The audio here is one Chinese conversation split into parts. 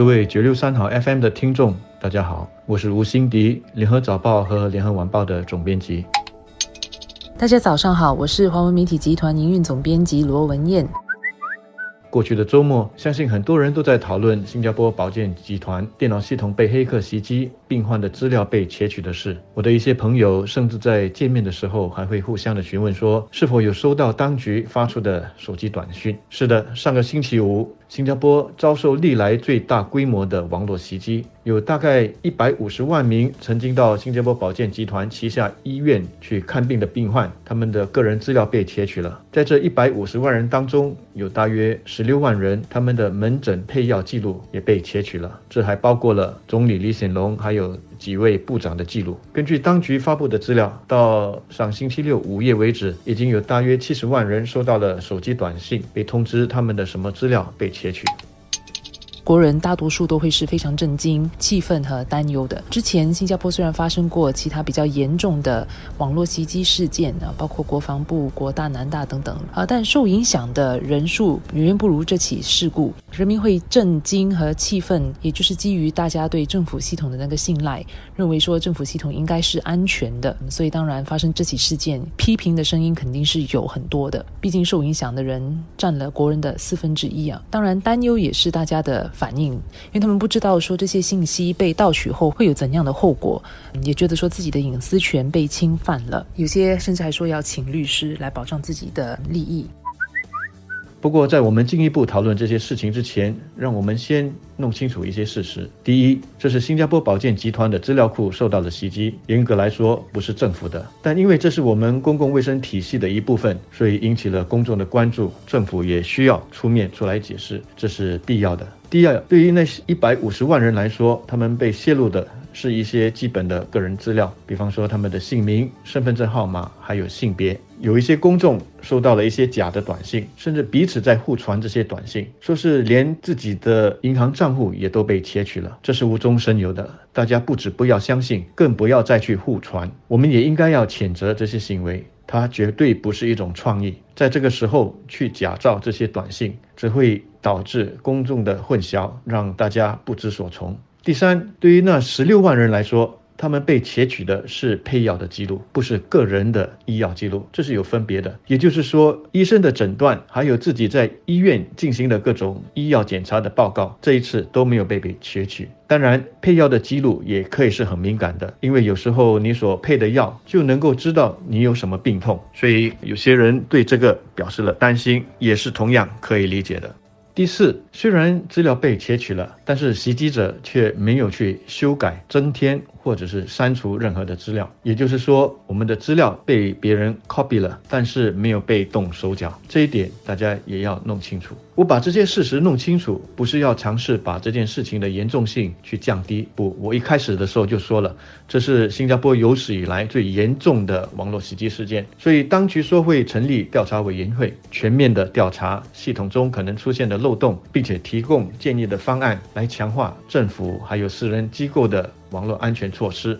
各位九六三好 FM 的听众，大家好，我是吴欣迪，联合早报和联合晚报的总编辑。大家早上好，我是华文媒体集团营运总编辑罗文燕。过去的周末，相信很多人都在讨论新加坡保健集团电脑系统被黑客袭击，病患的资料被窃取的事。我的一些朋友甚至在见面的时候还会互相的询问说，是否有收到当局发出的手机短讯。是的，上个星期五。新加坡遭受历来最大规模的网络袭击，有大概一百五十万名曾经到新加坡保健集团旗下医院去看病的病患，他们的个人资料被窃取了。在这一百五十万人当中，有大约十六万人，他们的门诊配药记录也被窃取了。这还包括了总理李显龙，还有。有几位部长的记录，根据当局发布的资料，到上星期六午夜为止，已经有大约七十万人收到了手机短信，被通知他们的什么资料被窃取。国人大多数都会是非常震惊、气愤和担忧的。之前新加坡虽然发生过其他比较严重的网络袭击事件啊，包括国防部、国大、南大等等啊，但受影响的人数远远不如这起事故。人民会震惊和气愤，也就是基于大家对政府系统的那个信赖，认为说政府系统应该是安全的，所以当然发生这起事件，批评的声音肯定是有很多的。毕竟受影响的人占了国人的四分之一啊。当然担忧也是大家的。反应，因为他们不知道说这些信息被盗取后会有怎样的后果，也觉得说自己的隐私权被侵犯了，有些甚至还说要请律师来保障自己的利益。不过，在我们进一步讨论这些事情之前，让我们先弄清楚一些事实。第一，这是新加坡保健集团的资料库受到了袭击，严格来说不是政府的，但因为这是我们公共卫生体系的一部分，所以引起了公众的关注，政府也需要出面出来解释，这是必要的。第二，对于那一百五十万人来说，他们被泄露的。是一些基本的个人资料，比方说他们的姓名、身份证号码，还有性别。有一些公众收到了一些假的短信，甚至彼此在互传这些短信，说是连自己的银行账户也都被窃取了，这是无中生有的。大家不止不要相信，更不要再去互传。我们也应该要谴责这些行为，它绝对不是一种创意。在这个时候去假造这些短信，只会导致公众的混淆，让大家不知所从。第三，对于那十六万人来说，他们被窃取的是配药的记录，不是个人的医药记录，这是有分别的。也就是说，医生的诊断，还有自己在医院进行的各种医药检查的报告，这一次都没有被被窃取。当然，配药的记录也可以是很敏感的，因为有时候你所配的药就能够知道你有什么病痛，所以有些人对这个表示了担心，也是同样可以理解的。第四，虽然资料被窃取了，但是袭击者却没有去修改、增添。或者是删除任何的资料，也就是说，我们的资料被别人 copy 了，但是没有被动手脚，这一点大家也要弄清楚。我把这些事实弄清楚，不是要尝试把这件事情的严重性去降低，不，我一开始的时候就说了，这是新加坡有史以来最严重的网络袭击事件，所以当局说会成立调查委员会，全面的调查系统中可能出现的漏洞，并且提供建议的方案来强化政府还有私人机构的。网络安全措施，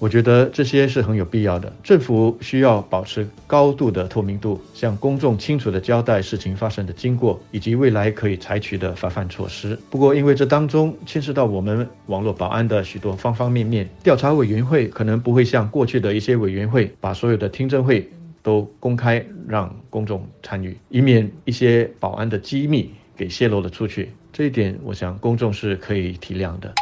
我觉得这些是很有必要的。政府需要保持高度的透明度，向公众清楚地交代事情发生的经过以及未来可以采取的防范措施。不过，因为这当中牵涉到我们网络保安的许多方方面面，调查委员会可能不会像过去的一些委员会，把所有的听证会都公开让公众参与，以免一些保安的机密给泄露了出去。这一点，我想公众是可以体谅的。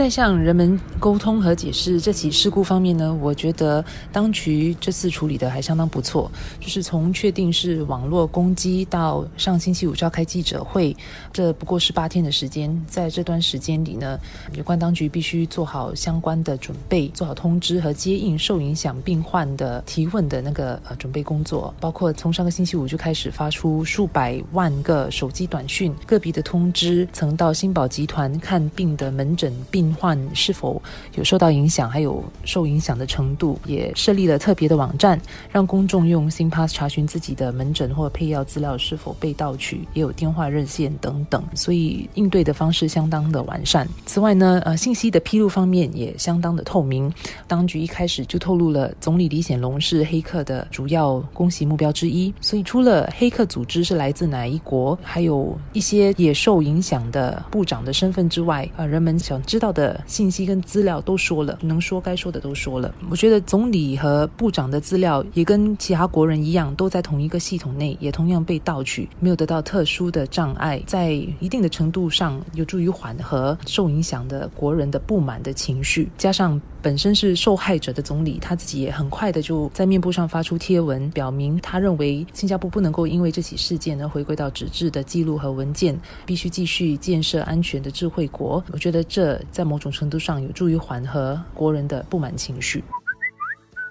在向人们沟通和解释这起事故方面呢，我觉得当局这次处理的还相当不错。就是从确定是网络攻击到上星期五召开记者会，这不过是八天的时间。在这段时间里呢，有关当局必须做好相关的准备，做好通知和接应受影响病患的提问的那个呃准备工作。包括从上个星期五就开始发出数百万个手机短讯，个别的通知曾到新宝集团看病的门诊病。患是否有受到影响，还有受影响的程度，也设立了特别的网站，让公众用新 Pass 查询自己的门诊或配药资料是否被盗取，也有电话热线等等，所以应对的方式相当的完善。此外呢，呃，信息的披露方面也相当的透明，当局一开始就透露了总理李显龙是黑客的主要攻击目标之一，所以除了黑客组织是来自哪一国，还有一些也受影响的部长的身份之外，啊，人们想知道的信息跟资料都说了，能说该说的都说了。我觉得总理和部长的资料也跟其他国人一样，都在同一个系统内，也同样被盗取，没有得到特殊的障碍，在一定的程度上有助于缓和受影响的国人的不满的情绪，加上本身是受害者的总理，他自己也很快的就在面部上发出贴文，表明他认为新加坡不能够因为这起事件而回归到纸质的记录和文件，必须继续建设安全的智慧国。我觉得这在某种程度上有助于缓和国人的不满情绪。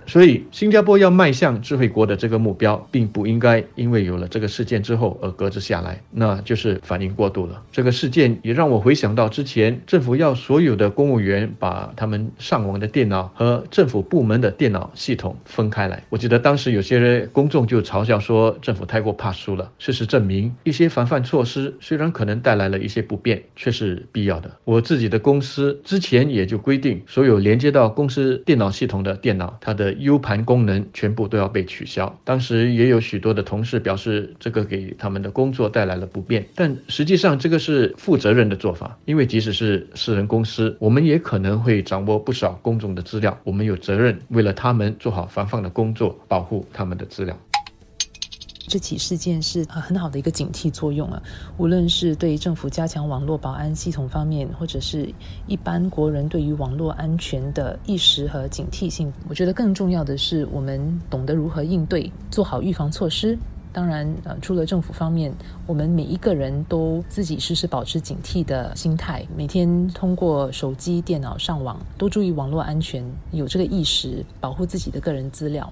所以，新加坡要迈向智慧国的这个目标，并不应该因为有了这个事件之后而搁置下来，那就是反应过度了。这个事件也让我回想到之前政府要所有的公务员把他们上网的电脑和政府部门的电脑系统分开来。我记得当时有些人公众就嘲笑说政府太过怕输了。事实证明，一些防范措施虽然可能带来了一些不便，却是必要的。我自己的公司之前也就规定，所有连接到公司电脑系统的电脑，它的 U 盘功能全部都要被取消。当时也有许多的同事表示，这个给他们的工作带来了不便。但实际上，这个是负责任的做法，因为即使是私人公司，我们也可能会掌握不少公众的资料，我们有责任为了他们做好防范的工作，保护他们的资料。这起事件是很好的一个警惕作用啊！无论是对政府加强网络保安系统方面，或者是一般国人对于网络安全的意识和警惕性，我觉得更重要的是我们懂得如何应对，做好预防措施。当然，呃，除了政府方面，我们每一个人都自己时时保持警惕的心态，每天通过手机、电脑上网，多注意网络安全，有这个意识，保护自己的个人资料。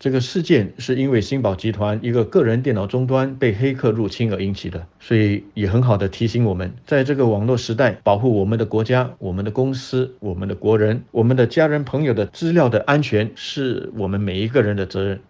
这个事件是因为新宝集团一个个人电脑终端被黑客入侵而引起的，所以也很好的提醒我们，在这个网络时代，保护我们的国家、我们的公司、我们的国人、我们的家人朋友的资料的安全，是我们每一个人的责任。